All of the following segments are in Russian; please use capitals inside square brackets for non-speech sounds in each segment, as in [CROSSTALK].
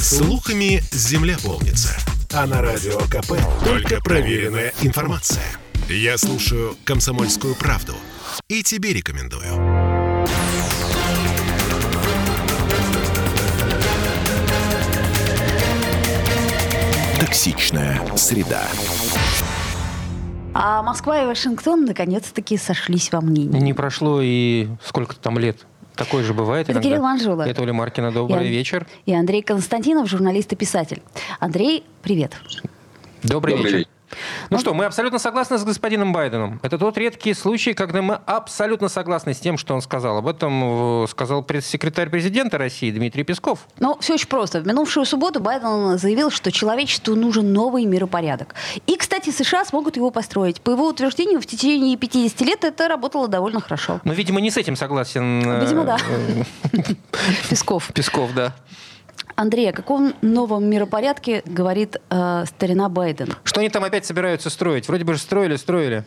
Слухами земля полнится. А на радио КП только проверенная информация. Я слушаю «Комсомольскую правду» и тебе рекомендую. Токсичная среда. А Москва и Вашингтон наконец-таки сошлись во мнении. Не прошло и сколько там лет. Такое же бывает Это иногда. Кирилл Манжула. Это Оля Маркина. Добрый Я- вечер. И Андрей Константинов, журналист и писатель. Андрей, привет. Добрый, Добрый вечер. вечер. Ну что, мы абсолютно согласны с господином Байденом. Это тот редкий случай, когда мы абсолютно согласны с тем, что он сказал. Об этом э, сказал пресс-секретарь президента России Дмитрий Песков. Ну, все очень просто. В минувшую субботу Байден заявил, что человечеству нужен новый миропорядок. И, кстати, США смогут его построить. По его утверждению, в течение 50 лет это работало довольно хорошо. Но, видимо, не с этим согласен э, Видимо, да. э, [LAUGHS] Песков. Песков, да. Андрей, о каком новом миропорядке говорит э, старина Байден? Что они там опять собираются строить? Вроде бы же строили, строили.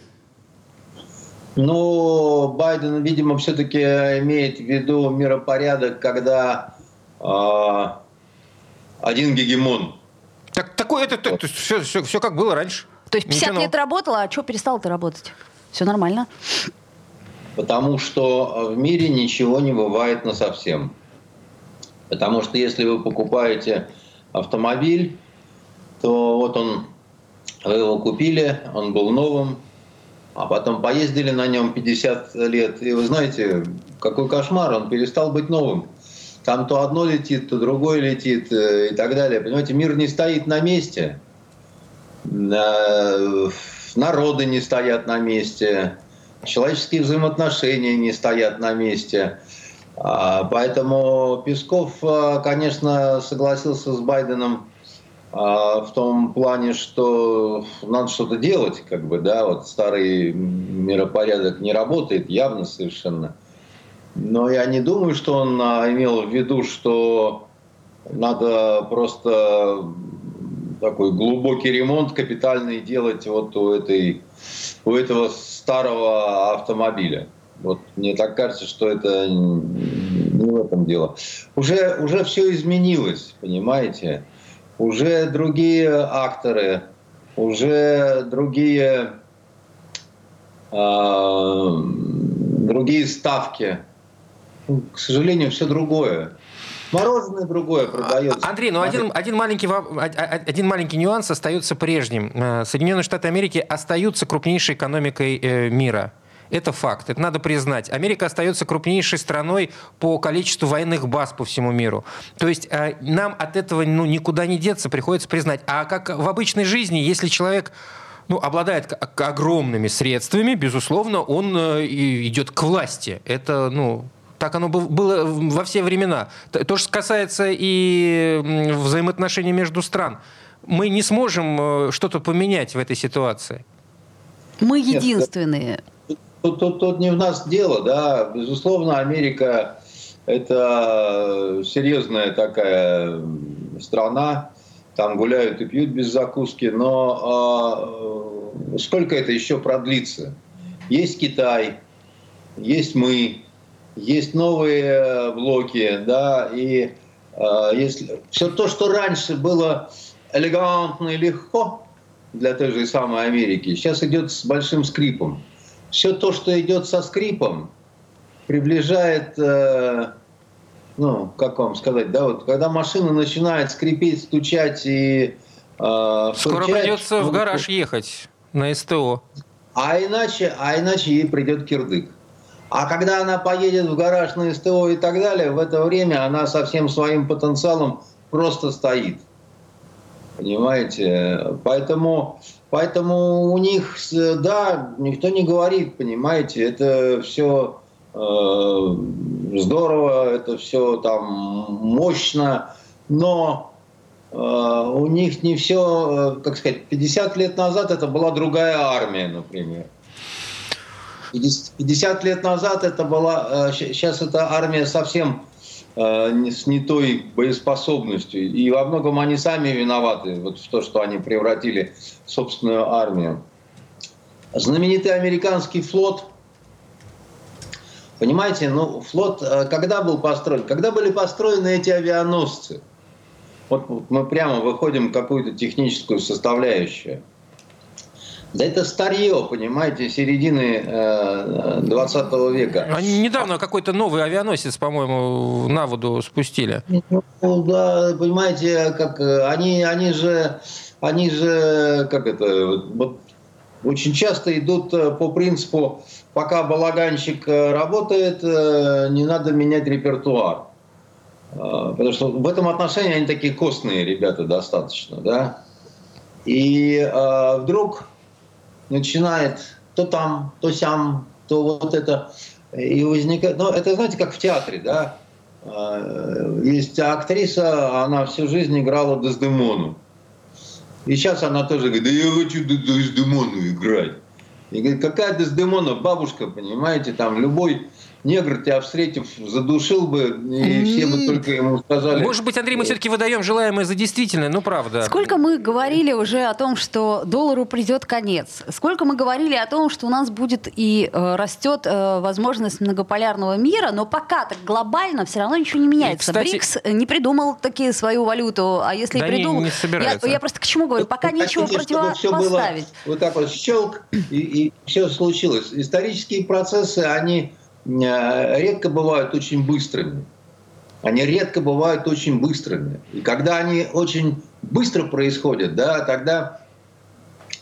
Ну, Байден, видимо, все-таки имеет в виду миропорядок, когда а, один гегемон. Так, такое, это, это, все, все, все как было раньше. То есть 50 Ничего лет работала, а что перестало-то работать? Все нормально. Потому что в мире ничего не бывает на совсем. Потому что если вы покупаете автомобиль, то вот он, вы его купили, он был новым, а потом поездили на нем 50 лет, и вы знаете, какой кошмар, он перестал быть новым. Там то одно летит, то другое летит э, и так далее. Понимаете, мир не стоит на месте. Э, Народы не стоят на месте. Человеческие взаимоотношения не стоят на месте. А, Поэтому Песков, а, конечно, согласился с Байденом а, в том плане, что надо что-то делать, как бы, да, вот старый миропорядок не работает явно совершенно. Но я не думаю, что он имел в виду, что надо просто такой глубокий ремонт капитальный делать вот у этой у этого старого автомобиля. Вот мне так кажется, что это не в этом дело. Уже, уже все изменилось, понимаете? Уже другие акторы, уже другие, э, другие ставки. Ну, К сожалению, все другое. Мороженое другое продается. Андрей, ну один, один, маленький, один маленький нюанс остается прежним. Э, Соединенные Штаты Америки остаются крупнейшей экономикой э, мира. Это факт, это надо признать. Америка остается крупнейшей страной по количеству военных баз по всему миру. То есть э, нам от этого ну, никуда не деться, приходится признать. А как в обычной жизни, если человек ну, обладает огромными средствами, безусловно, он э, идет к власти. Это, ну, так оно был- было во все времена. То же касается и взаимоотношений между стран. Мы не сможем э, что-то поменять в этой ситуации. Мы Нет, единственные. Тут, тут, тут не в нас дело, да. Безусловно, Америка это серьезная такая страна. Там гуляют и пьют без закуски, но а, сколько это еще продлится? Есть Китай, есть мы, есть новые блоки, да, и а, если все то, что раньше было элегантно и легко для той же самой Америки, сейчас идет с большим скрипом все то, что идет со скрипом, приближает, э, ну, как вам сказать, да, вот когда машина начинает скрипеть, стучать и... э, Скоро фырчать, придется в ну, гараж ехать на СТО. А иначе, а иначе ей придет кирдык. А когда она поедет в гараж на СТО и так далее, в это время она со всем своим потенциалом просто стоит. Понимаете? Поэтому, поэтому у них, да, никто не говорит, понимаете, это все здорово, это все там мощно, но э, у них не все, как сказать, 50 лет назад это была другая армия, например. 50 50 лет назад это была, сейчас эта армия совсем э, с не той боеспособностью. И во многом они сами виноваты вот в то, что они превратили собственную армию. Знаменитый американский флот, понимаете, ну флот, э, когда был построен? Когда были построены эти авианосцы? Вот мы прямо выходим в какую-то техническую составляющую. Да это старье, понимаете, середины э, 20 века. Они недавно какой-то новый авианосец, по-моему, на воду спустили. Ну, да, понимаете, как э, они, они же, они же, как это, вот, очень часто идут э, по принципу, пока балаганщик э, работает, не надо менять репертуар. Потому что в этом отношении они такие костные ребята достаточно, да. И э, вдруг начинает то там, то сям, то вот это. И возникает... Ну, это, знаете, как в театре, да? Есть актриса, она всю жизнь играла Дездемону. И сейчас она тоже говорит, да я хочу Дездемону играть. И говорит, какая Дездемона, бабушка, понимаете, там любой негр тебя встретив, задушил бы, и все бы только ему сказали... Может быть, Андрей, мы все-таки выдаем желаемое за действительное, ну правда. Сколько мы говорили уже о том, что доллару придет конец? Сколько мы говорили о том, что у нас будет и э, растет э, возможность многополярного мира, но пока так глобально все равно ничего не меняется. И, кстати... БРИКС не придумал такие свою валюту, а если да и придумал... Не, не я, я просто к чему говорю? Пока Вы ничего хотите, противопоставить. вот так вот щелк, и, и все случилось. Исторические процессы, они Э, редко бывают очень быстрыми. Они редко бывают очень быстрыми. И когда они очень быстро происходят, да, тогда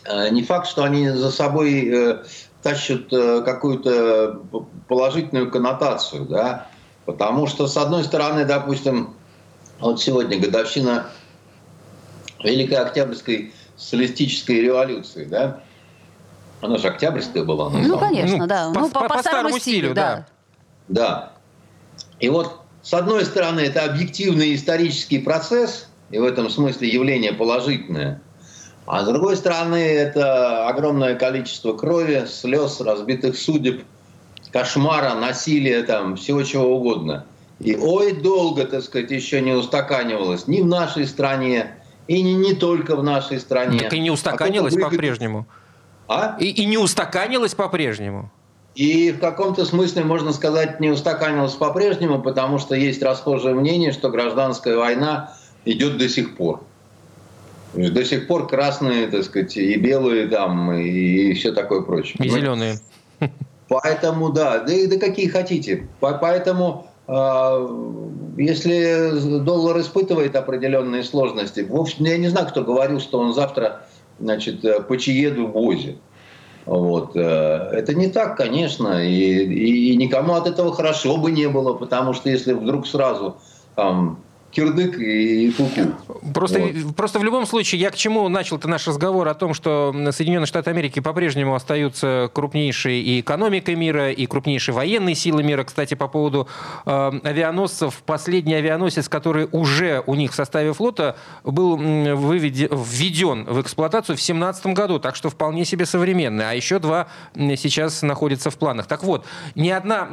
э, не факт, что они за собой э, тащат какую-то положительную коннотацию, да, потому что, с одной стороны, допустим, вот сегодня годовщина Великой Октябрьской социалистической революции, да, она же октябрьская была. На ну, конечно, ну, да. По, ну, по, по, по старому, стилю, стилю да. Да. И вот, с одной стороны, это объективный исторический процесс, и в этом смысле явление положительное. А с другой стороны, это огромное количество крови, слез, разбитых судеб, кошмара, насилия, там, всего чего угодно. И ой, долго, так сказать, еще не устаканивалось ни в нашей стране, и не, не только в нашей стране. Так и не устаканилось а по-прежнему. А? И, и не устаканилось по-прежнему? И в каком-то смысле, можно сказать, не устаканилось по-прежнему, потому что есть расхожее мнение, что гражданская война идет до сих пор. До сих пор красные, так сказать, и белые там, и все такое прочее. И зеленые. Поэтому, да, да, да какие хотите. Поэтому, э, если доллар испытывает определенные сложности, вовсе, я не знаю, кто говорил, что он завтра значит, э, по чьеду возе. Вот. Э, это не так, конечно, и, и никому от этого хорошо бы не было, потому что если вдруг сразу там, кирдык и куку. Просто, вот. просто в любом случае, я к чему начал-то наш разговор о том, что Соединенные Штаты Америки по-прежнему остаются крупнейшей и экономикой мира, и крупнейшей военной силой мира. Кстати, по поводу э, авианосцев, последний авианосец, который уже у них в составе флота, был выведен, введен в эксплуатацию в 2017 году, так что вполне себе современный. А еще два сейчас находятся в планах. Так вот, ни одна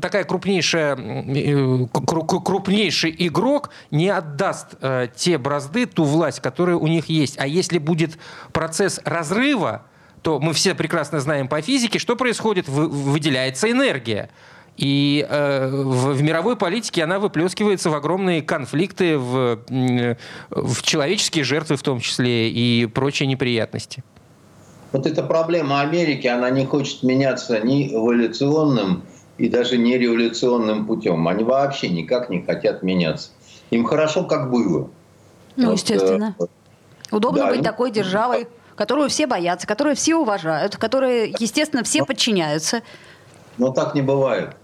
такая крупнейшая, э, крупнейший игрок не отдаст э, те бразды, ту власть, которая у них есть. А если будет процесс разрыва, то мы все прекрасно знаем по физике, что происходит, Вы, выделяется энергия. И э, в, в мировой политике она выплескивается в огромные конфликты, в, в человеческие жертвы в том числе и прочие неприятности. Вот эта проблема Америки, она не хочет меняться ни эволюционным и даже не революционным путем. Они вообще никак не хотят меняться. Им хорошо, как было. Ну, вот, естественно. Э, Удобно да, быть им... такой державой, которую все боятся, которую все уважают, которой, естественно, все но, подчиняются. Но так не бывает.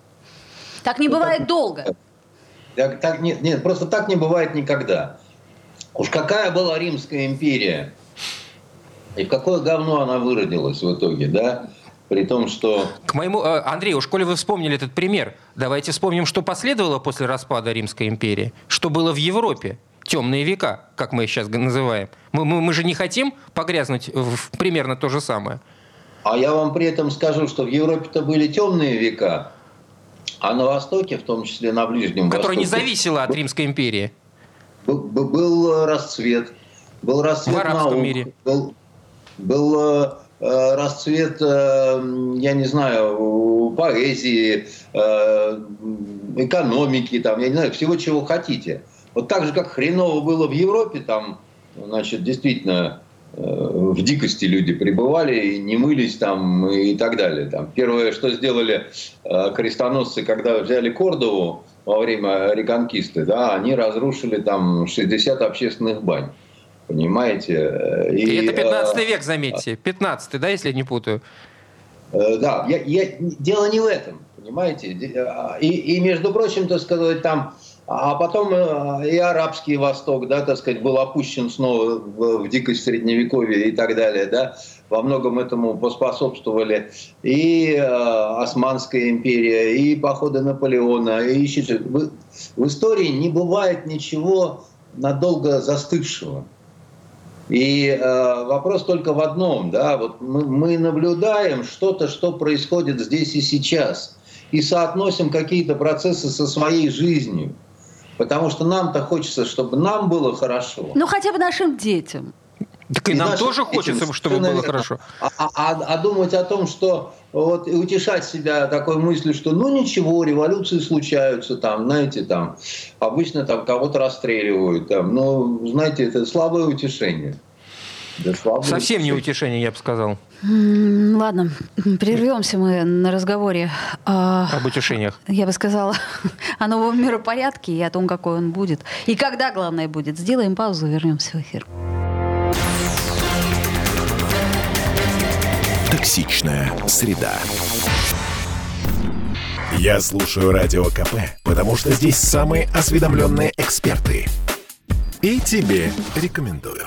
Так не но бывает так, долго. Так, так, нет, нет, просто так не бывает никогда. Уж какая была Римская империя, и в какое говно она выродилась в итоге, да? При том, что... К моему... Э, Андрей, уж коли вы вспомнили этот пример, давайте вспомним, что последовало после распада Римской империи. Что было в Европе. Темные века, как мы их сейчас называем. Мы, мы, мы же не хотим погрязнуть в примерно то же самое. А я вам при этом скажу, что в Европе-то были темные века, а на Востоке, в том числе на Ближнем Которое Востоке... не зависело от Римской империи. Был, был расцвет. Был расцвет в арабском наук, мире. Был, был э, Э, расцвет, э, я не знаю, поэзии, э, экономики, там, я не знаю, всего, чего хотите. Вот так же, как хреново было в Европе, там, значит, действительно, э, в дикости люди пребывали, не мылись там и так далее. Там. Первое, что сделали э, крестоносцы, когда взяли Кордову во время реконкисты, да, они разрушили там 60 общественных бань. Понимаете? И, и это 15 э, век, заметьте. 15 да, если не путаю? Да, я, я, дело не в этом, понимаете? И, и между прочим, так сказать, там а потом э, и арабский Восток, да, так сказать, был опущен снова в, в дикость средневековья и так далее, да. Во многом этому поспособствовали и э, Османская империя, и походы Наполеона, и еще в, в истории не бывает ничего надолго застывшего. И э, вопрос только в одном, да, вот мы, мы наблюдаем что-то, что происходит здесь и сейчас, и соотносим какие-то процессы со своей жизнью. Потому что нам-то хочется, чтобы нам было хорошо. Ну, хотя бы нашим детям. Так и, и нам тоже хочется, чтобы было хорошо. А, а, а, а думать о том, что вот и утешать себя такой мыслью, что ну ничего, революции случаются там, знаете, там обычно там кого-то расстреливают, там, ну, знаете, это слабое утешение. Да, Совсем не утешение, я бы сказал. Ладно, прервемся мы на разговоре. А, Об утешениях. Я бы сказала о новом миропорядке и о том, какой он будет. И когда, главное, будет. Сделаем паузу, вернемся в эфир. Токсичная среда. Я слушаю Радио КП, потому что здесь самые осведомленные эксперты. И тебе рекомендую.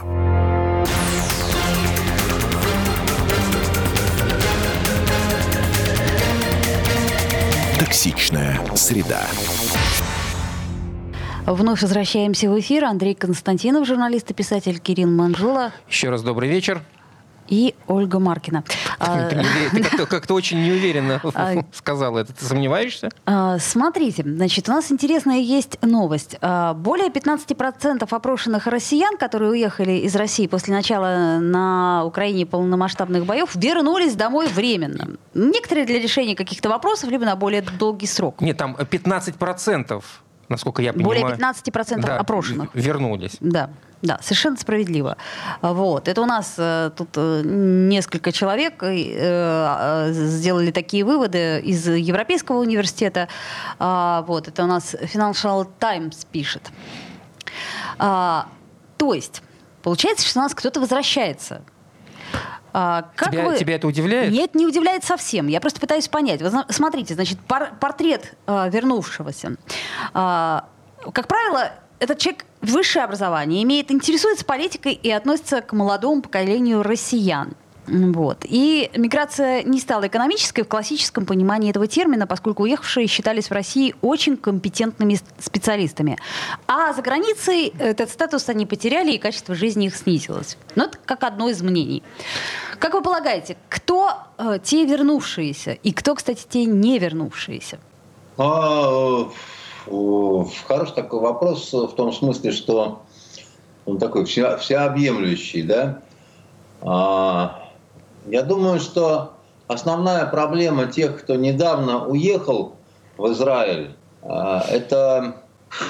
Токсичная среда. Вновь возвращаемся в эфир. Андрей Константинов, журналист и писатель Кирилл Манжула. Еще раз добрый вечер и Ольга Маркина. Ты, как-то, как-то очень неуверенно [LAUGHS] а, [LAUGHS] сказала это. Ты сомневаешься? А, смотрите, значит, у нас интересная есть новость. А, более 15% опрошенных россиян, которые уехали из России после начала на Украине полномасштабных боев, вернулись домой временно. Некоторые для решения каких-то вопросов, либо на более долгий срок. Нет, там 15% насколько я понимаю. Более 15% да, опрошенных. Вернулись. Да. Да, совершенно справедливо. Вот. Это у нас э, тут э, несколько человек э, сделали такие выводы из Европейского университета. А, вот. Это у нас Financial Times пишет. А, то есть, получается, что у нас кто-то возвращается а, как тебя, вы... тебя это удивляет? Нет, не удивляет совсем. Я просто пытаюсь понять. Вы смотрите, значит, пор портрет э, вернувшегося. Э, как правило, этот человек высшее образование, имеет, интересуется политикой и относится к молодому поколению россиян. Вот. И миграция не стала экономической в классическом понимании этого термина, поскольку уехавшие считались в России очень компетентными специалистами. А за границей этот статус они потеряли, и качество жизни их снизилось. Ну, это как одно из мнений. Как вы полагаете, кто э, те вернувшиеся, и кто, кстати, те не вернувшиеся? А, хороший такой вопрос в том смысле, что он такой всеобъемлющий, да. А, я думаю, что основная проблема тех, кто недавно уехал в Израиль, а, это,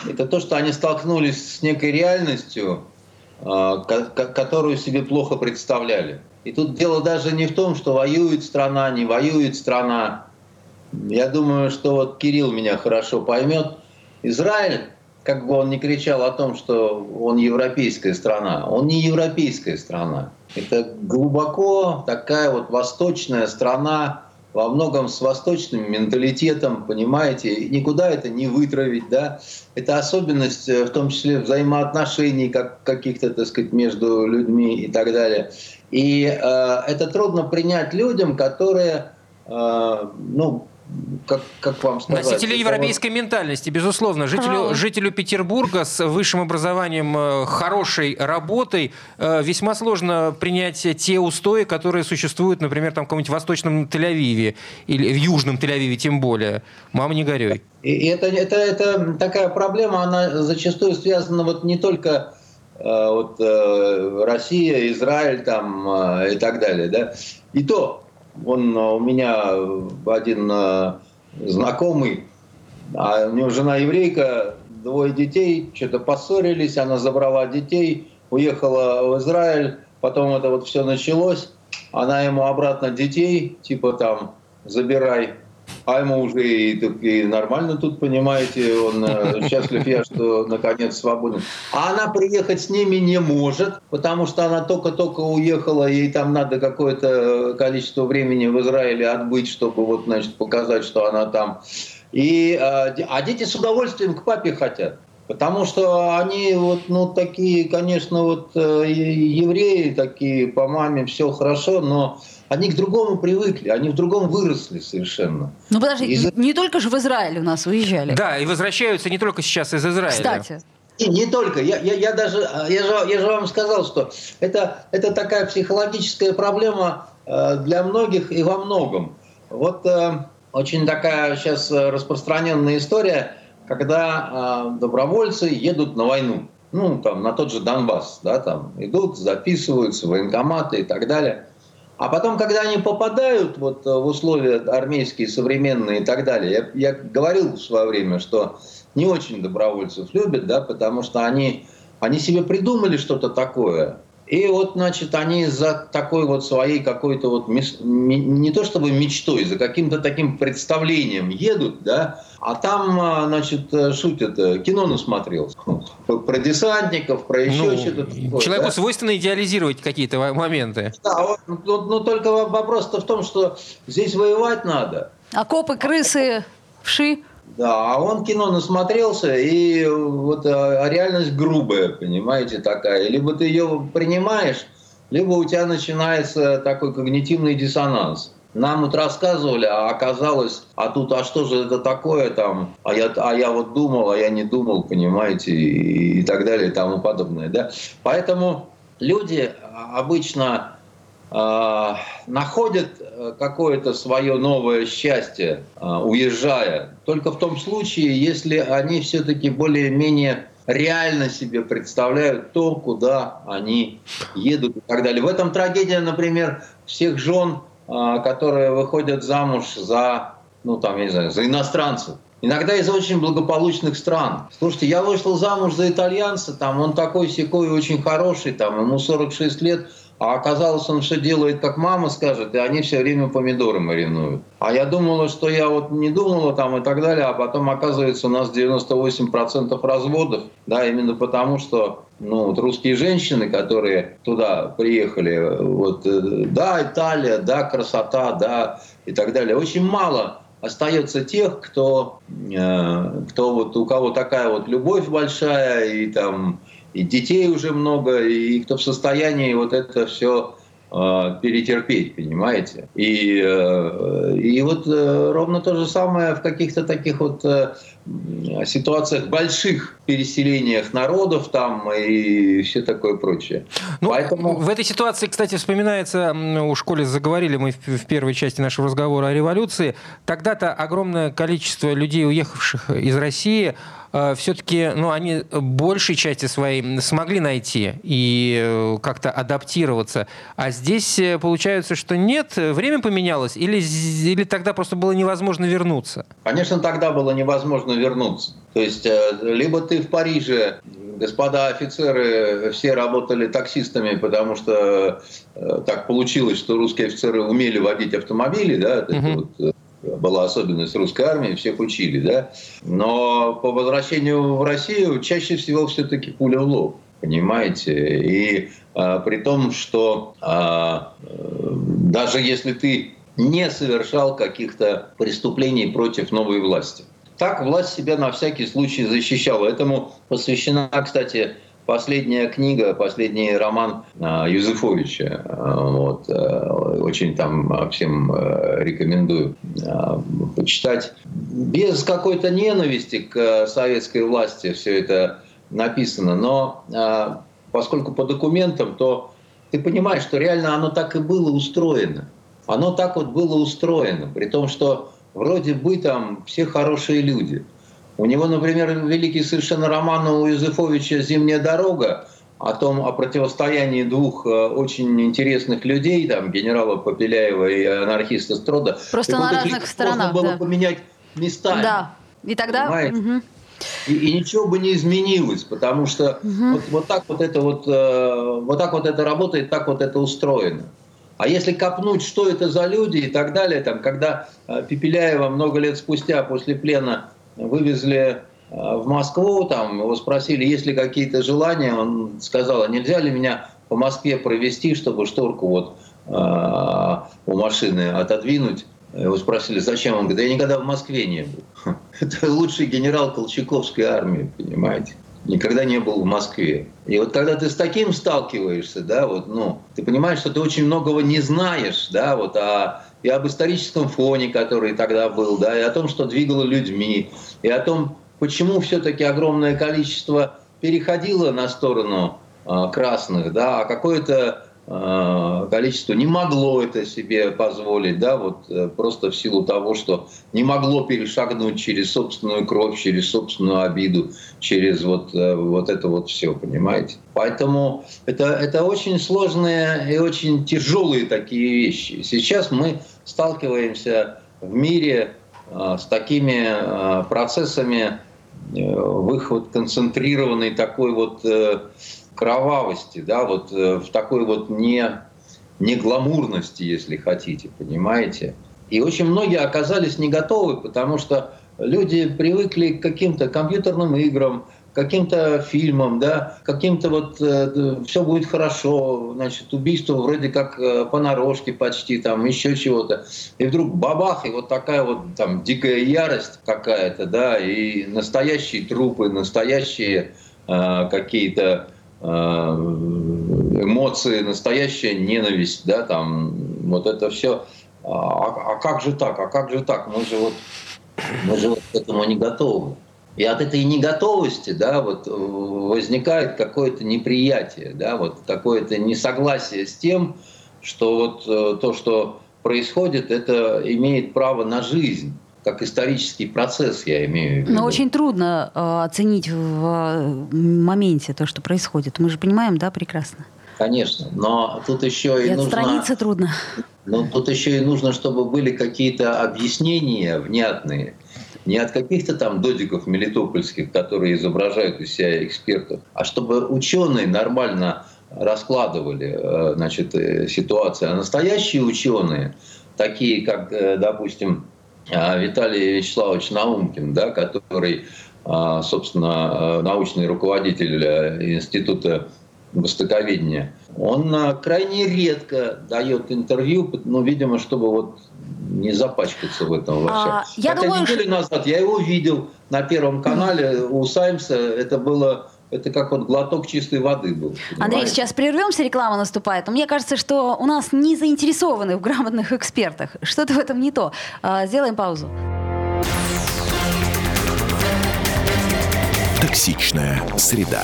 это то, что они столкнулись с некой реальностью, а, которую себе плохо представляли. И тут дело даже не в том, что воюет страна, не воюет страна. Я думаю, что вот Кирилл меня хорошо поймет. Израиль, как бы он ни кричал о том, что он европейская страна, он не европейская страна. Это глубоко такая вот восточная страна, во многом с восточным менталитетом, понимаете, никуда это не вытравить, да. Это особенность, э, в том числе взаимоотношений как, каких-то, так сказать, между людьми и так далее. И э, это трудно принять людям, которые, э, ну, как, как вам сказать? Носители европейской это... ментальности, безусловно. Жителю, жителю Петербурга с высшим образованием, э, хорошей работой э, весьма сложно принять те устои, которые существуют, например, там в каком-нибудь восточном Тель-Авиве или в южном Тель-Авиве тем более. Мама, не горюй. И это, это, это такая проблема, она зачастую связана вот не только э, вот, Россия, Израиль там, и так далее. Да? И то он у меня один э, знакомый, а у него жена еврейка, двое детей, что-то поссорились, она забрала детей, уехала в Израиль, потом это вот все началось, она ему обратно детей, типа там, забирай, а ему уже и, и нормально тут, понимаете, он э, [LAUGHS] счастлив я, что наконец свободен. А она приехать с ними не может, потому что она только-только уехала, ей там надо какое-то количество времени в Израиле отбыть, чтобы вот, значит, показать, что она там. И, э, а дети с удовольствием к папе хотят. Потому что они вот, ну, такие, конечно, вот э, евреи такие по маме все хорошо, но они к другому привыкли, они в другом выросли совершенно. Ну подожди, из... не только же в Израиль у нас уезжали. Да, и возвращаются не только сейчас из Израиля. Кстати. И не только. Я, я, я даже, я же, я же вам сказал, что это, это такая психологическая проблема э, для многих и во многом. Вот э, очень такая сейчас распространенная история, когда э, добровольцы едут на войну. Ну, там, на тот же Донбасс, да, там идут, записываются, военкоматы и так далее. А потом, когда они попадают вот в условия армейские, современные и так далее, я, я говорил в свое время, что не очень добровольцев любят, да, потому что они, они себе придумали что-то такое, и вот, значит, они за такой вот своей какой-то вот, не то чтобы мечтой, за каким-то таким представлением едут, да, а там, а, значит, э, шутят, кино насмотрелся. Про десантников, про еще ну, что-то такое. Человеку да? свойственно идеализировать какие-то моменты. Да, вот, но, ну, но ну, только вопрос-то в том, что здесь воевать надо. Окопы, крысы, вши. Да, а он кино насмотрелся, и вот а, реальность грубая, понимаете, такая. Либо ты ее принимаешь, либо у тебя начинается такой когнитивный диссонанс. Нам вот рассказывали, а оказалось, а тут, а что же это такое там, а я, а я вот думал, а я не думал, понимаете, и, и так далее, и тому подобное. Да? Поэтому люди обычно э, находят какое-то свое новое счастье, э, уезжая, только в том случае, если они все-таки более-менее реально себе представляют то, куда они едут и так далее. В этом трагедия, например, всех жен а, которые выходят замуж за, ну там, я не знаю, за иностранцев. Иногда из очень благополучных стран. Слушайте, я вышел замуж за итальянца, там он такой секой очень хороший, там ему 46 лет, а оказалось, он все делает, как мама скажет, и они все время помидоры маринуют. А я думала, что я вот не думала там и так далее, а потом оказывается у нас 98% разводов, да, именно потому что ну, вот русские женщины, которые туда приехали, вот, э, да, Италия, да, красота, да, и так далее, очень мало остается тех, кто, э, кто вот, у кого такая вот любовь большая и там и детей уже много, и кто в состоянии вот это все э, перетерпеть, понимаете? И, э, и вот э, ровно то же самое в каких-то таких вот ситуациях больших переселениях народов там и все такое прочее. Ну, Поэтому... В этой ситуации, кстати, вспоминается, у школе заговорили мы в первой части нашего разговора о революции, тогда-то огромное количество людей, уехавших из России, Э, все-таки, ну, они большей части своей смогли найти и э, как-то адаптироваться. А здесь э, получается, что нет, время поменялось, или, или тогда просто было невозможно вернуться? Конечно, тогда было невозможно вернуться. То есть, либо ты в Париже, господа офицеры все работали таксистами, потому что так получилось, что русские офицеры умели водить автомобили, да, угу. вот была особенность русской армии, всех учили, да. Но по возвращению в Россию чаще всего все-таки пуля в лоб, понимаете. И а, при том, что а, даже если ты не совершал каких-то преступлений против новой власти. Так власть себя на всякий случай защищала. Этому посвящена, кстати, последняя книга, последний роман а, Юзефовича. А, вот, э, очень там всем рекомендую а, почитать. Без какой-то ненависти к советской власти все это написано, но поскольку по документам, то ты понимаешь, что реально оно так и было устроено. Оно так вот было устроено, при том, что вроде бы там все хорошие люди – у него, например, великий совершенно роман у Юзефовича «Зимняя дорога», о том, о противостоянии двух э, очень интересных людей, там, генерала Попеляева и анархиста Строда. Просто на разных сторонах, Можно было да. поменять местами. Да, и тогда... Угу. И, и ничего бы не изменилось, потому что угу. вот, вот так вот это вот, э, вот так вот это работает, так вот это устроено. А если копнуть, что это за люди и так далее, там, когда э, Пепеляева много лет спустя после плена вывезли э, в Москву, там, его спросили, есть ли какие-то желания, он сказал, а нельзя ли меня по Москве провести, чтобы шторку вот э, у машины отодвинуть. Его спросили, зачем? Он говорит, да я никогда в Москве не был. [LAUGHS] Это лучший генерал Колчаковской армии, понимаете? Никогда не был в Москве. И вот когда ты с таким сталкиваешься, да, вот, ну, ты понимаешь, что ты очень многого не знаешь, да, вот, а и об историческом фоне, который тогда был, да, и о том, что двигало людьми, и о том, почему все-таки огромное количество переходило на сторону э, красных, да, а какое-то количество не могло это себе позволить, да, вот э, просто в силу того, что не могло перешагнуть через собственную кровь, через собственную обиду, через вот, э, вот это вот все, понимаете? Поэтому это, это очень сложные и очень тяжелые такие вещи. Сейчас мы сталкиваемся в мире с такими процессами в их вот концентрированной такой вот кровавости, да, вот э, в такой вот не, не гламурности, если хотите, понимаете. И очень многие оказались не готовы, потому что люди привыкли к каким-то компьютерным играм, каким-то фильмам, да, каким-то вот э, все будет хорошо, значит, убийство вроде как э, понарошке почти, там еще чего-то. И вдруг бабах, и вот такая вот там дикая ярость какая-то, да, и настоящие трупы, настоящие э, какие-то Э, эмоции, настоящая ненависть, да, там, вот это все. А, а как же так? А как же так? Мы же вот, мы же вот к этому не готовы. И от этой неготовности, да, вот возникает какое-то неприятие, да, вот какое-то несогласие с тем, что вот э, то, что происходит, это имеет право на жизнь как исторический процесс, я имею в виду. Но очень трудно э, оценить в э, моменте то, что происходит. Мы же понимаем, да, прекрасно. Конечно, но тут еще и, и нужно... страницы трудно. Но тут еще и нужно, чтобы были какие-то объяснения внятные. Не от каких-то там додиков мелитопольских, которые изображают из себя экспертов, а чтобы ученые нормально раскладывали э, значит, э, ситуацию. А настоящие ученые, такие как, допустим, а, Виталий Вячеславович Наумкин, да, который, а, собственно, научный руководитель э, Института востоковедения, он а, крайне редко дает интервью, ну, видимо, чтобы вот не запачкаться в этом во всем. А, я Хотя думаю, неделю назад я его видел на Первом канале у Саймса, это было это как вот глоток чистой воды был. Понимаете? Андрей, сейчас прервемся, реклама наступает. Но мне кажется, что у нас не заинтересованы в грамотных экспертах. Что-то в этом не то. А, сделаем паузу. Токсичная среда.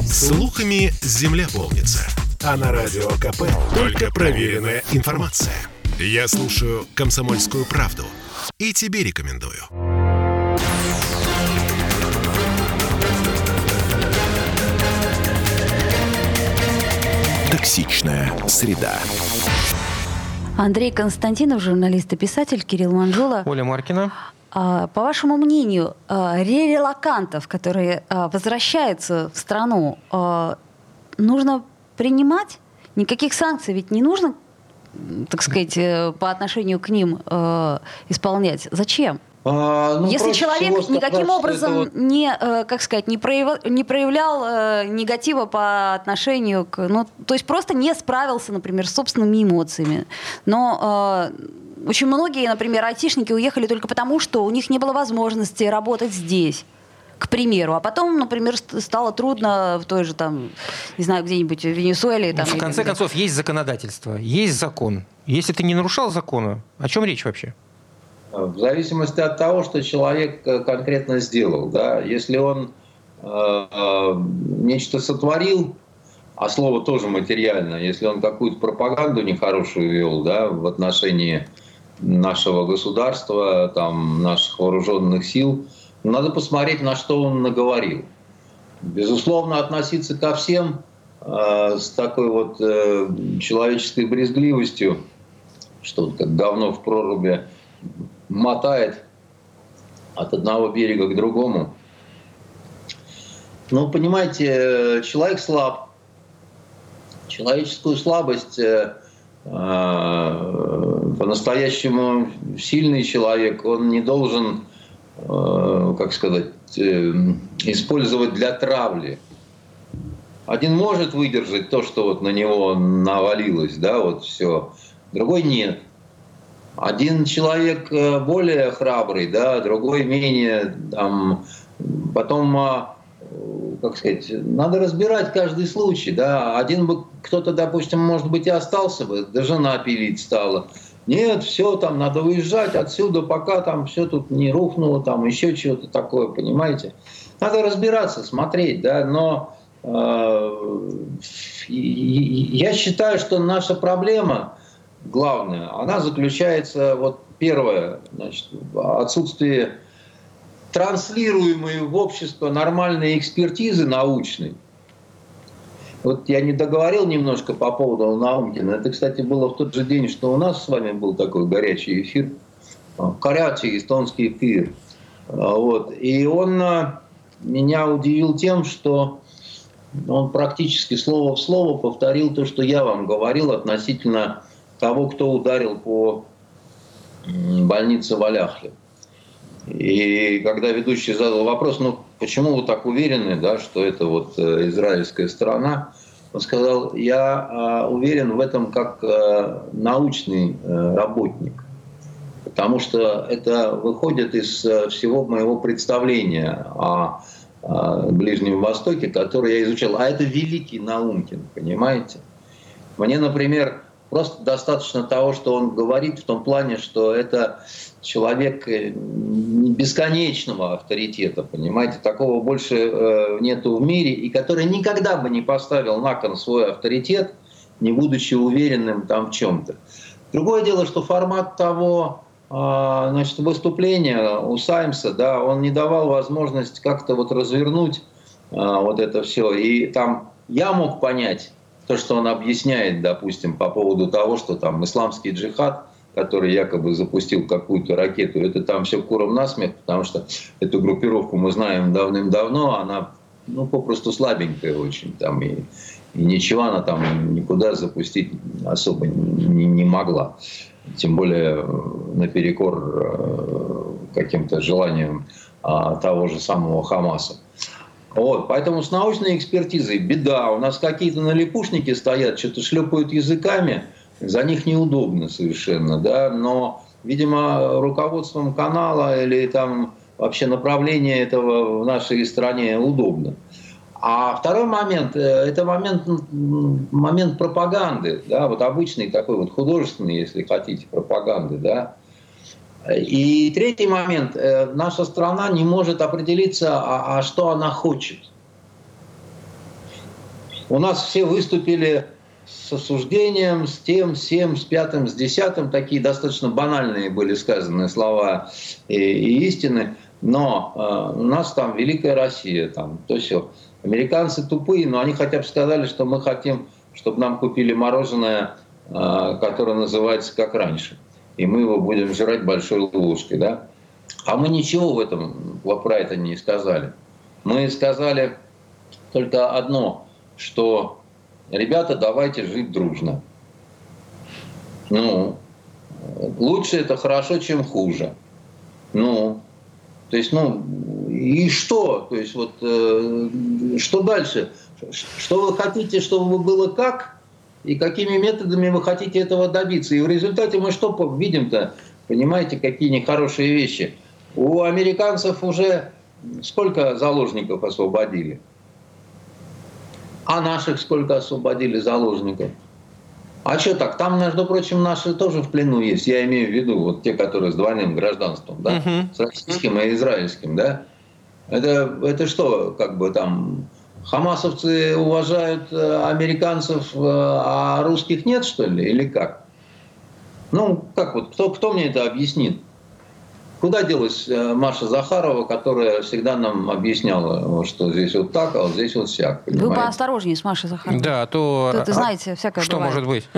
Слухами земля полнится. А на радио КП только проверенная информация. Я слушаю «Комсомольскую правду» и тебе рекомендую. Токсичная среда. Андрей Константинов, журналист и писатель, Кирилл Манжула. Оля Маркина. А, по вашему мнению, а, ререлакантов, которые а, возвращаются в страну, нужно принимать? Никаких санкций ведь не нужно, так сказать, э, по отношению к ним исполнять. Зачем? А, ну, Если человек никаким образом вот... не, э, как сказать, не, прояв... не проявлял э, негатива по отношению к, ну, то есть просто не справился, например, с собственными эмоциями, но э, очень многие, например, айтишники уехали только потому, что у них не было возможности работать здесь к примеру. А потом, например, стало трудно в той же, там, не знаю, где-нибудь в Венесуэле. Там, в конце концов, есть законодательство, есть закон. Если ты не нарушал закона, о чем речь вообще? В зависимости от того, что человек э, конкретно сделал. Да? Если он э, э, нечто сотворил, а слово тоже материально, если он какую-то пропаганду нехорошую вел да, в отношении нашего государства, там, наших вооруженных сил, надо посмотреть, на что он наговорил. Безусловно, относиться ко всем э, с такой вот э, человеческой брезгливостью, что как говно в проруби мотает от одного берега к другому. Ну, понимаете, человек слаб. Человеческую слабость э, э, по-настоящему сильный человек, он не должен, э, как сказать, использовать для травли. Один может выдержать то, что вот на него навалилось, да, вот все. Другой нет. Один человек более храбрый, да, другой менее, там, потом а, как сказать, надо разбирать каждый случай, да. Один бы кто-то, допустим, может быть, и остался бы, да жена пилить стала. Нет, все, там надо уезжать отсюда, пока там все тут не рухнуло, там еще чего-то такое, понимаете. Надо разбираться, смотреть, да, но э, я считаю, что наша проблема главная, она заключается, вот первое, значит, отсутствие транслируемые в общество нормальные экспертизы научные. Вот я не договорил немножко по поводу Наумкина. Это, кстати, было в тот же день, что у нас с вами был такой горячий эфир. Горячий эстонский эфир. Вот. И он а, меня удивил тем, что он практически слово в слово повторил то, что я вам говорил относительно того, кто ударил по больнице в. И когда ведущий задал вопрос, ну почему вы так уверены, да, что это вот э, израильская сторона, он сказал, я э, уверен в этом как э, научный работник, потому что это выходит из всего моего представления о Ближнем Востоке, который я изучал. А это великий Наумкин, понимаете? Мне, например, просто достаточно того, что он говорит в том плане, что это человек э, бесконечного авторитета, понимаете, такого больше э, нету в мире, и который никогда бы не поставил на кон свой авторитет, не будучи уверенным там в чем-то. Другое дело, что формат того а, значит, выступления у Саймса, да, он не давал возможность как-то вот развернуть а, вот это все. И там я мог понять то, что он объясняет, допустим, по поводу того, что там исламский джихад – который якобы запустил какую-то ракету, это там все куром насмех, потому что эту группировку мы знаем давным-давно, она ну, попросту слабенькая очень, там, и, и ничего она там никуда запустить особо не, не могла. Тем более э, наперекор э, каким-то желаниям а, того же самого Хамаса. Вот, поэтому с научной экспертизой беда. У нас какие-то налипушники стоят, что-то шлепают языками – за них неудобно совершенно, да, но, видимо, руководством канала или там вообще направление этого в нашей стране удобно. А второй момент э, – это момент, момент пропаганды, да, вот обычный такой вот художественный, если хотите, пропаганды, да. И третий момент – наша страна не может определиться, а, а что она хочет. У нас все выступили с осуждением, с тем, с тем, с пятым, с десятым. Такие достаточно банальные были сказаны слова и, и истины. Но э, у нас там Великая Россия, там то все. Американцы тупые, но они хотя бы сказали, что мы хотим, чтобы нам купили мороженое, э, которое называется как раньше. И мы его будем жрать большой ложкой, да? А мы ничего в этом, это не сказали. Мы сказали только одно, что ребята, давайте жить дружно. Ну, лучше это хорошо, чем хуже. Ну, то есть, ну, и что? То есть, вот, э, что дальше? Что вы хотите, чтобы было как? И какими методами вы хотите этого добиться? И в результате мы что видим-то? Понимаете, какие нехорошие вещи. У американцев уже сколько заложников освободили? А наших сколько освободили заложников? А что так? Там, между прочим, наши тоже в плену есть. Я имею в виду вот те, которые с двойным гражданством, да, uh-huh. с российским и израильским, да. Это, это что, как бы там хамасовцы уважают э, американцев, э, а русских нет, что ли, или как? Ну, как вот, кто, кто мне это объяснит? Куда делась э, Маша Захарова, которая всегда нам объясняла, что здесь вот так, а вот здесь вот сяк. Понимаете? Вы поосторожнее с Машей Захаровой. Да, а то... Это, знаете, всякое Что бывает. может быть?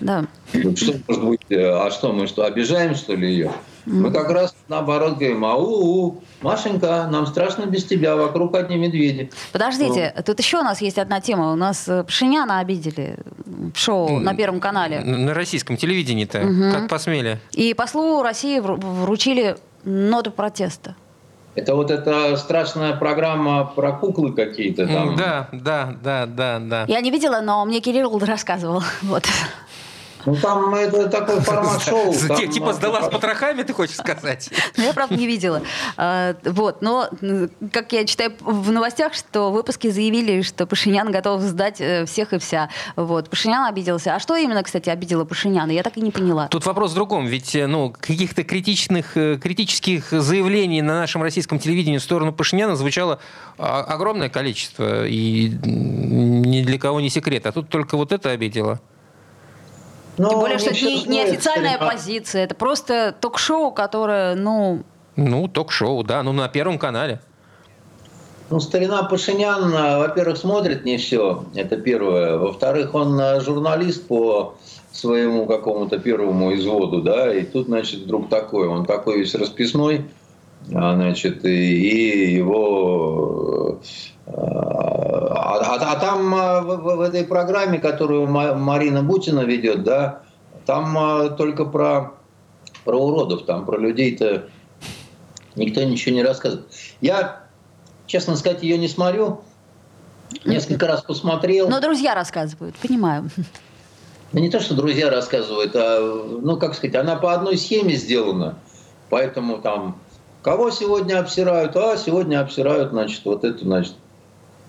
Да. Что может быть? А что, мы что, обижаем, что ли, ее? Мы как раз наоборот говорим, ау, Машенька, нам страшно без тебя, вокруг одни медведи. Подождите, ну. тут еще у нас есть одна тема. У нас э, Пшеняна обидели в шоу на Первом канале. На российском телевидении-то, угу. как посмели. И послу России вручили ноту протеста. Это вот эта страшная программа про куклы какие-то там. Да, да, да, да, да. Я не видела, но мне Кирилл рассказывал. [LAUGHS] Вот. Ну, там это такой формат шоу. Там, типа сдала с потрохами, ты хочешь сказать? Ну, я, правда, не видела. А, вот, но, как я читаю в новостях, что выпуски заявили, что Пашинян готов сдать э, всех и вся. Вот, Пашинян обиделся. А что именно, кстати, обидело Пашиняна? Я так и не поняла. Тут вопрос в другом. Ведь, э, ну, каких-то критичных, э, критических заявлений на нашем российском телевидении в сторону Пашиняна звучало а, огромное количество. И ни для кого не секрет. А тут только вот это обидело. Но Тем более, что это не, не официальная позиция, это просто ток-шоу, которое, ну... Ну, ток-шоу, да, ну на Первом канале. Ну, старина Пашинян, во-первых, смотрит не все, это первое. Во-вторых, он э, журналист по своему какому-то первому изводу, да, и тут, значит, вдруг такой, он такой весь расписной, а, значит, и, его э, а, а, а там а, в, в этой программе, которую Марина Бутина ведет, да, там а, только про, про уродов, там про людей-то никто ничего не рассказывает. Я, честно сказать, ее не смотрю. Несколько раз посмотрел. Но друзья рассказывают, понимаю. Ну, не то, что друзья рассказывают, а, ну, как сказать, она по одной схеме сделана. Поэтому там, кого сегодня обсирают? А, сегодня обсирают, значит, вот эту, значит,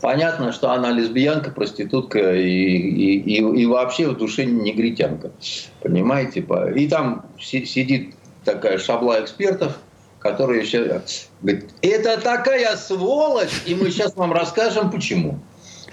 Понятно, что она лесбиянка, проститутка и, и, и, и вообще в душе негритянка. Понимаете? И там сидит такая шабла экспертов, которые еще говорит, это такая сволочь, и мы сейчас вам расскажем почему.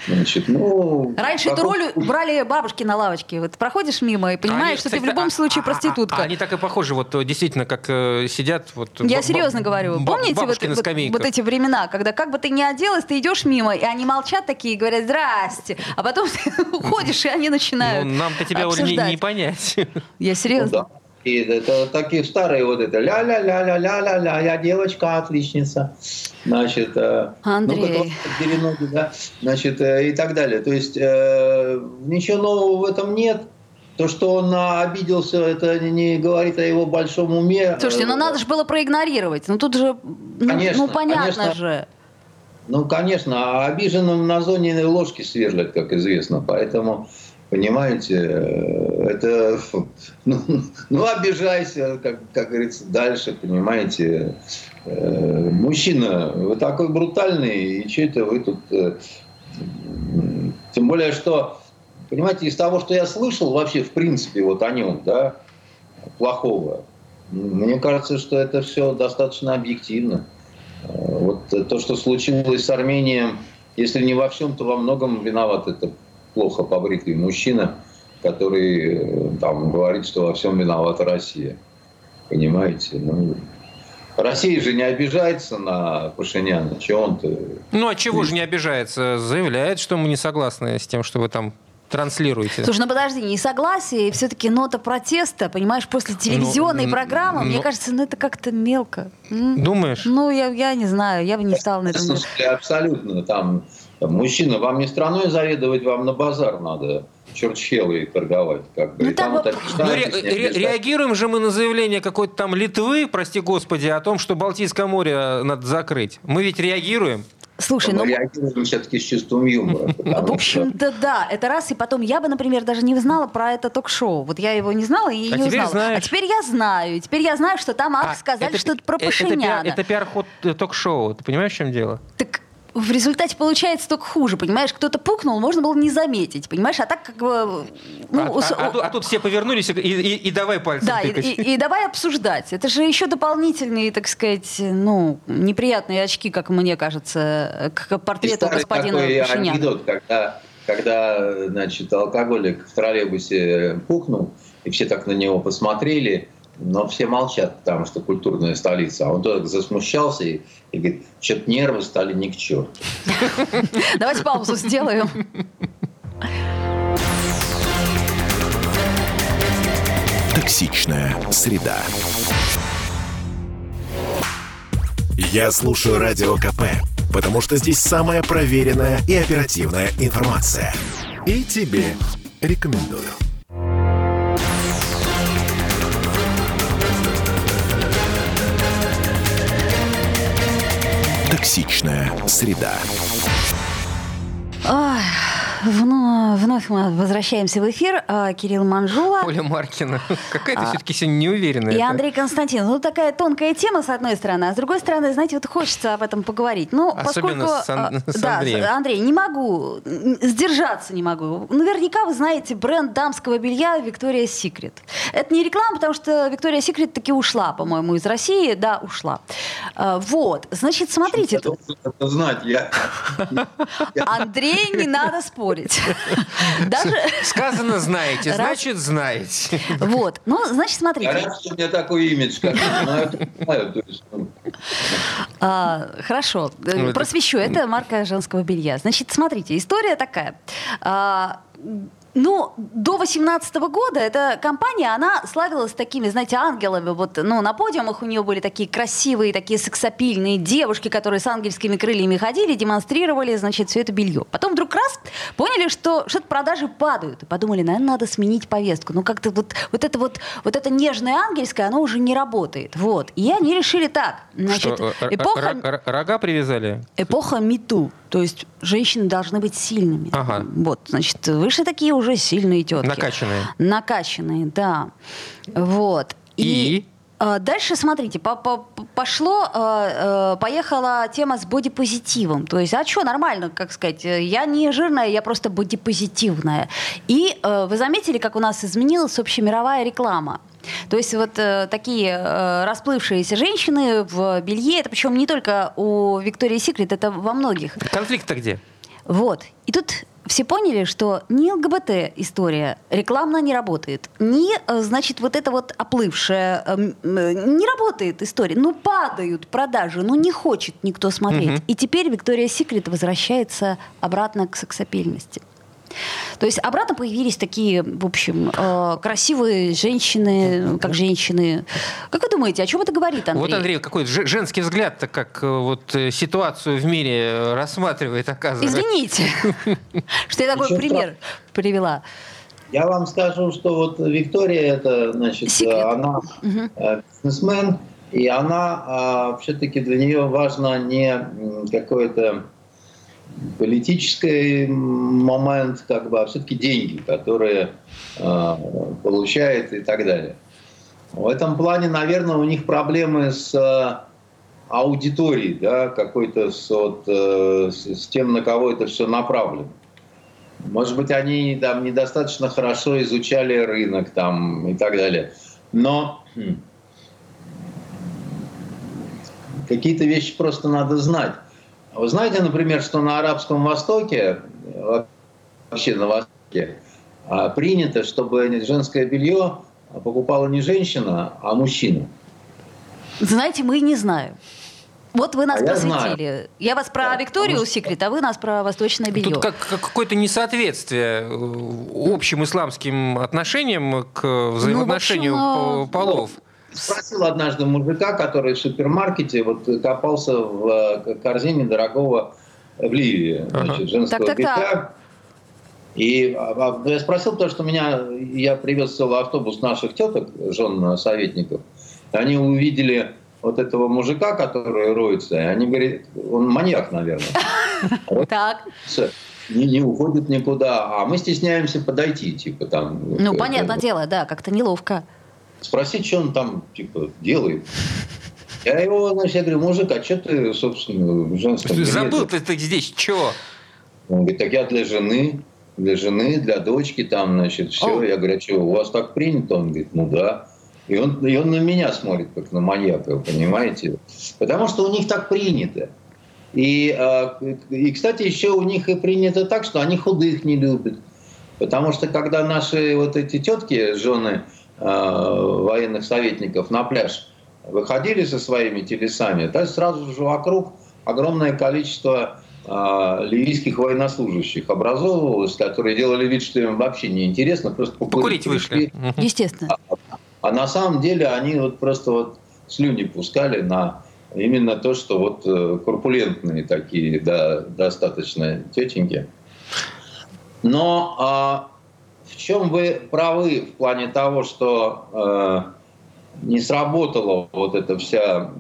Значит, ну, Раньше эту роль брали бабушки на лавочке. Вот проходишь мимо и понимаешь, они, что кстати, ты в любом а, случае проститутка. А, а, они так и похожи, вот действительно, как э, сидят. Вот, Я серьезно говорю. Помните вот, вот, вот эти времена, когда как бы ты ни оделась, ты идешь мимо, и они молчат такие, говорят «здрасте», а потом [LAUGHS] ты уходишь, и они начинают Ну, нам-то тебя уже не, не понять. Я серьезно. Ну, да. И это такие старые вот это ля-ля-ля-ля-ля-ля-ля, я девочка отличница. Значит, э, Андрей. Ну, да, значит, э, и так далее. То есть э, ничего нового в этом нет. То, что он обиделся, это не говорит о его большом уме. Слушайте, ну надо же было проигнорировать. Ну тут же, ну, конечно, ну понятно конечно. же. Ну, конечно, а обиженным на зоне ложки сверлят, как известно. Поэтому Понимаете, э, это, [LAUGHS] ну, ну обижайся, как, как говорится, дальше, понимаете. Э, мужчина, вы такой брутальный, и что это вы тут... Э, тем более, что, понимаете, из того, что я слышал вообще, в принципе, вот о нем, да, плохого, мне кажется, что это все достаточно объективно. Вот то, что случилось с Арменией, если не во всем, то во многом виноват это плохо побритый мужчина, который э, там говорит, что во всем виновата Россия. Понимаете? Ну, Россия же не обижается на Пашиняна. Чего он-то... Ну, а чего же не обижается? Заявляет, что мы не согласны с тем, что вы там транслируете. Слушай, ну подожди, не согласие, и все-таки нота протеста, понимаешь, после телевизионной ну, программы, ну, мне кажется, ну это как-то мелко. Думаешь? Ну, я, я не знаю, я бы не стала на этом. Абсолютно. Там Мужчина, вам не страной заведовать, вам на базар надо черчхелы торговать. Как бы. Ну, там вот ну, ре- ре- реагируем же мы на заявление какой-то там Литвы, прости господи, о том, что Балтийское море надо закрыть. Мы ведь реагируем. Слушай, ну... Реагируем все-таки с чувством юмора. В общем-то, да, это раз, и потом я бы, например, даже не знала про это ток-шоу. Вот я его не знала и а не узнала. Знаешь. А теперь я знаю. Теперь я знаю, что там, ах, а, сказали, что это про Пашиняна. Это пиар-ход э, ток-шоу. Ты понимаешь, в чем дело? Так в результате получается только хуже, понимаешь? Кто-то пукнул, можно было не заметить, понимаешь? А так как бы... Ну, а, а, а, а тут все повернулись и, и, и давай пальцем Да, и, и, и давай обсуждать. Это же еще дополнительные, так сказать, ну, неприятные очки, как мне кажется, к портрету господина Пашиняна. анекдот, когда, когда, значит, алкоголик в троллейбусе пукнул, и все так на него посмотрели, но все молчат, потому что культурная столица. А он только засмущался и, и говорит, что-то нервы стали ни к черту. [LAUGHS] Давайте паузу сделаем. Токсичная среда. Я слушаю Радио КП, потому что здесь самая проверенная и оперативная информация. И тебе рекомендую. Токсичная среда. Ой, вновь, вновь мы возвращаемся в эфир. А, Кирилл Манжула. Оля Маркина. [LAUGHS] Какая ты А, все-таки сегодня неуверенная. И Андрей Константин. Ну, такая тонкая тема, с одной стороны, а с другой стороны, знаете, вот хочется об этом поговорить. Ну, Особенно поскольку... с Ан- а, [LAUGHS] с да, Андреем. Андрей, не могу, сдержаться не могу. Наверняка вы знаете бренд дамского белья Victoria's Secret. Это не реклама, потому что Victoria's Secret таки ушла, по-моему, из России. Да, ушла. А, Вот, значит, смотрите. Это знать. [LAUGHS] Я- Андрей, не надо спорить. [LAUGHS] Даже... Сказано знаете, Раз- значит знаете. Вот. Ну, значит, смотрите. Говорят, что у меня такой имидж, как я знаю, то знаю. То есть, ну, А, хорошо, Ну, просвещу. Это марка женского белья. Значит, смотрите, история такая. Ну, до 18 года эта компания, она славилась такими, знаете, ангелами. Вот, ну, на подиумах у нее были такие красивые, такие сексапильные девушки, которые с ангельскими крыльями ходили, демонстрировали, значит, все это белье. Потом вдруг раз поняли, что что-то продажи падают. И подумали, наверное, надо сменить повестку. Ну, как-то вот, вот это вот, вот это нежное ангельское, оно уже не работает. Вот. И они решили так. Значит, Что, э, эпоха... р- р- рога привязали? Эпоха МИТУ. То есть женщины должны быть сильными. Ага. Вот, значит, вышли такие уже сильные тетки. Накачанные. Накачанные, да. Вот. И? э, Дальше, смотрите, по- по- пошло, э, э, поехала тема с бодипозитивом. То есть, а что, нормально, как сказать, я не жирная, я просто бодипозитивная. И вы заметили, как у нас изменилась общемировая реклама? То есть вот э, такие э, расплывшиеся женщины в белье, это причем не только у Виктории Секрет, это во многих. Конфликт-то где? Вот. И тут все поняли, что ни ЛГБТ история рекламно не работает, ни, э, значит, вот это вот оплывшая э, э, не работает история. Ну, падают продажи, ну, не хочет никто смотреть. Мгм. И теперь Виктория Секрет возвращается обратно к сексапильности. То есть обратно появились такие, в общем, э, красивые женщины, как женщины. Как вы думаете, о чем это говорит, Андрей? Вот, Андрей, какой же- женский взгляд-то, как э, вот э, ситуацию в мире рассматривает, оказывается. Извините, [LAUGHS] что я такой пример привела. Я вам скажу, что вот Виктория, это, значит, Секрет. она бизнесмен, и она все-таки для нее важно не какое-то политический момент, как бы, а все-таки деньги, которые э, получает и так далее. В этом плане, наверное, у них проблемы с э, аудиторией, да, какой-то с, вот, э, с, тем, на кого это все направлено. Может быть, они там недостаточно хорошо изучали рынок там и так далее. Но хм, какие-то вещи просто надо знать. Вы знаете, например, что на Арабском Востоке, э, вообще на Востоке, а, принято, чтобы женское белье покупала не женщина, а мужчина. Знаете, мы не знаем. Вот вы нас А я просветили. Я вас про Да, Викторию потому что- Секрет, а вы нас про восточное белье. Тут как, как какое-то несоответствие э, общим исламским отношениям к взаимоотношению Ну, общем, по- полов. Спросил однажды мужика, который в супермаркете вот копался в э, корзине дорогого в Ливии, Ага. значит, женского Так, так, так. белья. И а, а, я спросил, потому что меня, я привез целый автобус наших теток, жен советников, они увидели вот этого мужика, который роется, и они говорят, он маньяк, наверное. [LAUGHS] Так, Не, не уходит никуда, а мы стесняемся подойти, типа там. ну, понятное дело, да, как-то неловко. Спросить, что он там, типа, делает. Я его, значит, я говорю, мужик, а что ты, собственно, в женском белье?» Забыл ты, ты здесь чего? Он говорит, так я для жены, для жены, для дочки там, значит, все. О. Я говорю, а что, у вас так принято? Он говорит, ну да. И он, и он на меня смотрит, как на маньяка, понимаете? Потому что у них так принято. И, э, и, кстати, еще у них и принято так, что они худых не любят. Потому что когда наши вот эти тетки, жены военных советников на пляж выходили со своими телесами, то сразу же вокруг огромное количество э, ливийских военнослужащих образовывалось, которые делали вид, что им вообще не интересно, просто покурить, Покурить вышли. Естественно. а на самом деле они вот просто вот слюни пускали на именно то, что вот э, корпулентные такие, да, достаточно тетеньки. Но а, в чем вы правы в плане того, что э, не сработала вот эта вся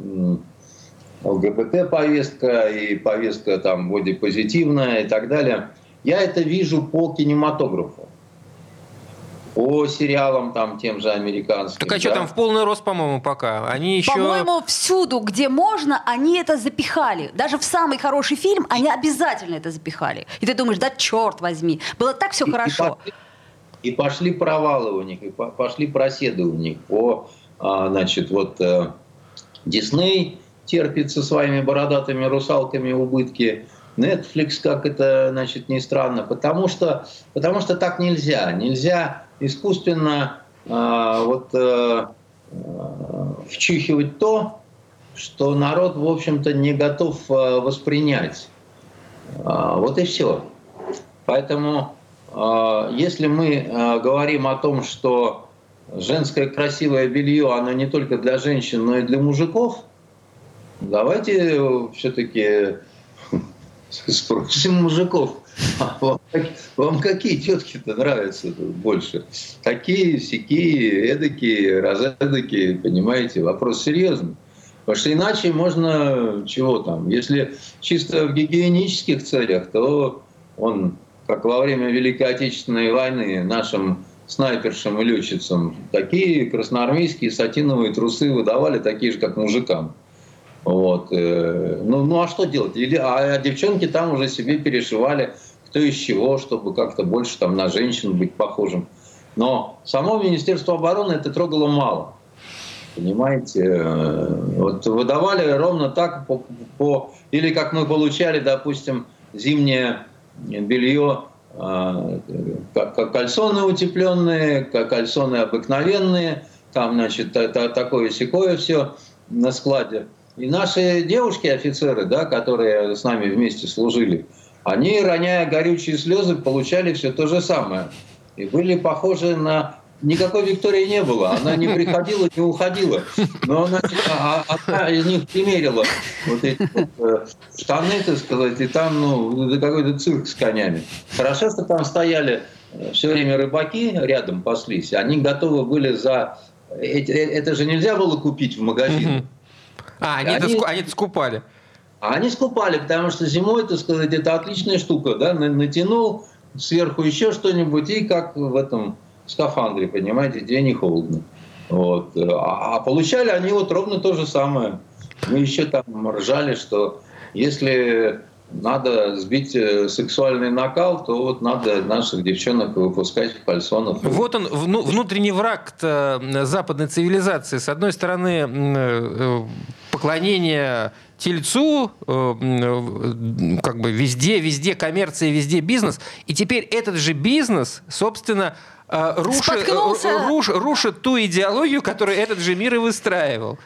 ЛГБТ-повестка и повестка там вроде позитивная и так далее. Я это вижу по кинематографу по сериалам там тем же американским. Так а да? что там в полный рост, по-моему, пока? Они еще... По-моему, всюду, где можно, они это запихали. Даже в самый хороший фильм они обязательно это запихали. И ты думаешь, да черт возьми, было так все и, хорошо. И и пошли провалы у них, и пошли проседы у них. По, а, значит, вот э, Дисней терпит со своими бородатыми русалками убытки. Netflix, как это, значит, не странно, потому что, потому что так нельзя. Нельзя искусственно э, вот, э, вчихивать то, что народ, в общем-то, не готов э, воспринять. Э, вот и все. Поэтому, э, если мы э, говорим о том, что женское красивое белье, оно не только для женщин, но и для мужиков, давайте все-таки [LAUGHS] спросим мужиков, а вам какие тетки-то нравятся больше? Такие, сякие, эдакие, разэдакие, понимаете? Вопрос серьезный. Потому что иначе можно чего там? Если чисто в гигиенических целях, то он, как во время Великой Отечественной войны, нашим снайпершам и летчицам такие красноармейские сатиновые трусы выдавали, такие же, как мужикам. Вот. Э, ну, ну а что делать? Или, а девчонки там уже себе перешивали кто из чего, чтобы как-то больше там на женщин быть похожим. Но само Министерство обороны это трогало мало. Понимаете? Э, вот выдавали ровно так по, по или как мы получали, допустим, зимнее белье, э, как кальсоны утепленные, как кальсоны обыкновенные, там, значит, такое секое все на складе. И наши девушки, офицеры, да, которые с нами вместе служили, они, роняя горючие слезы, получали все то же самое. И были похожи на... Никакой Виктории не было. Она не приходила, не уходила. Но она, а, одна из них примерила вот эти вот, э, штаны, так сказать, и там ну, какой-то цирк с конями. Хорошо, что там стояли э, все время рыбаки рядом паслись. Они готовы были за... Это же нельзя было купить в магазине. А, они, они, это, они скупали. А они скупали, потому что зимой, так сказать, это отличная штука, да, натянул сверху еще что-нибудь, и как в этом скафандре, понимаете, где не холодно. Вот. А, получали они вот ровно то же самое. Мы еще там ржали, что если надо сбить э, сексуальный накал, то вот надо наших девчонок выпускать в кальсонах. Вот он, внутренний враг западной цивилизации. С одной стороны, э, поклонение тельцу, э, как бы везде, везде коммерция, везде бизнес. И теперь этот же бизнес, собственно, рушит, руш, рушит ту идеологию, которую этот же мир и выстраивал.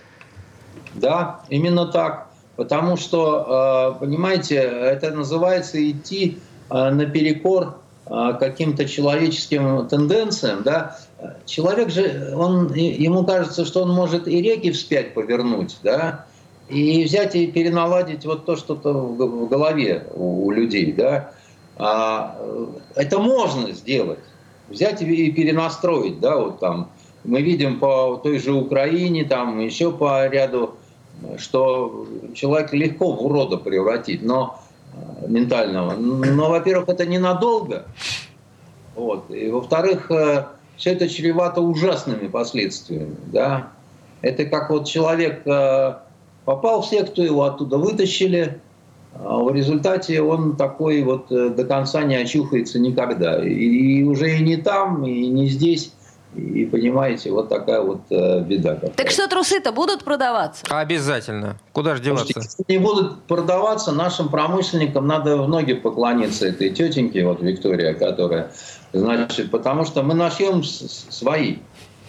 Да, именно так. Потому что, э, понимаете, это называется идти э, наперекор э, каким-то человеческим тенденциям. Да? Человек же, он, ему кажется, что он может и реки вспять повернуть, да, и взять и переналадить вот то, что-то в голове у, людей. Да? А, это можно сделать. Взять и перенастроить, да, вот там. Мы видим по той же Украине, там еще по ряду что человека легко в урода превратить, но э, ментального. Но, во-первых, это ненадолго. Вот. И, во-вторых, э, все это чревато ужасными последствиями. Да? Это как вот человек э, попал в секту, его оттуда вытащили, в результате он такой вот до конца не очухается никогда. И уже и не там, и не здесь. И понимаете, вот такая вот э, беда. Какая. Так что трусы-то будут продаваться? Обязательно. Куда же деваться? Если не будут продаваться, нашим промышленникам надо в ноги поклониться этой тетеньке, вот Виктория, которая, значит, потому что мы нашьем свои.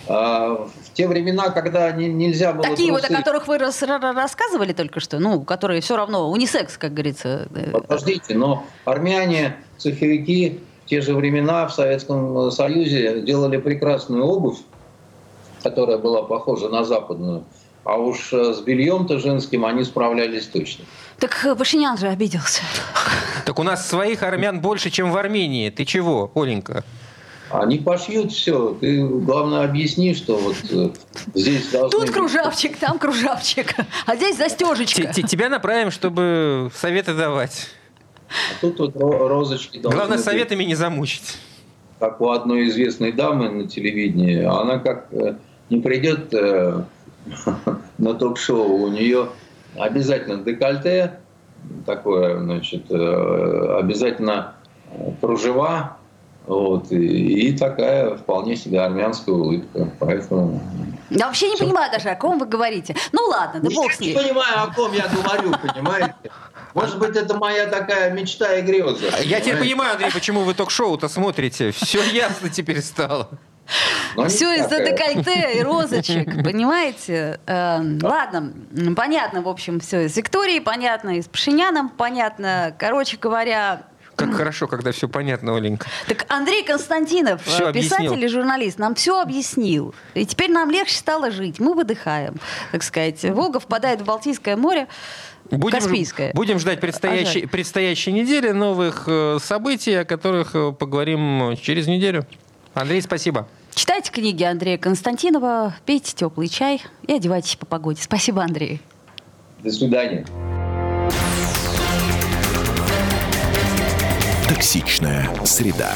А те времена, когда не, нельзя было... Такие трусы... вот, о которых вы рас, рассказывали только что, ну, которые все равно унисекс, как говорится. Подождите, но армяне, цеховики, те же времена в Советском Союзе делали прекрасную обувь, которая была похожа на западную. А уж э, с бельем-то женским они справлялись точно. Так э, Пашинян же обиделся. Так у нас своих армян больше, чем в Армении. Ты чего, Оленька? Они пошьют все. Ты, главное, объясни, что вот э, здесь должны... Тут быть- кружавчик, там кружавчик, а здесь застежечка. Т- т- Тебя направим, чтобы советы давать. А тут вот ро- розочки должны Главное, быть, советами не замучить. Как у одной известной дамы на телевидении. Она как э, не придет э, [LAUGHS] на ток-шоу, у нее обязательно декольте, такое, значит, обязательно кружева, вот, и, и такая вполне себе армянская улыбка. Поэтому Я вообще не понимаю даже, о ком вы говорите. Ну ладно, да бог с Я не понимаю, о ком я говорю, понимаете? Может быть, это моя такая мечта и греза. Я теперь понимаете? понимаю, Андрей, почему вы ток-шоу-то смотрите. Все ясно теперь стало. Но не Все из-за декольте и розочек, [LAUGHS] понимаете? Э, ладно, понятно, в общем, все и с Викторией, понятно, и с Пашиняном, понятно. Короче говоря, Как хорошо, когда все понятно, Оленька. так Андрей Константинов, Всё э, писатель объяснил. и журналист, нам все объяснил. И теперь нам легче стало жить. Мы выдыхаем, так сказать. Волга впадает в Балтийское море. Будем, Каспийское. будем ждать предстоящей, предстоящей недели новых э, событий, о которых э, поговорим через неделю. Андрей, спасибо. Читайте книги Андрея Константинова, пейте теплый чай и одевайтесь по погоде. Спасибо, Андрей. До свидания. Токсичная среда.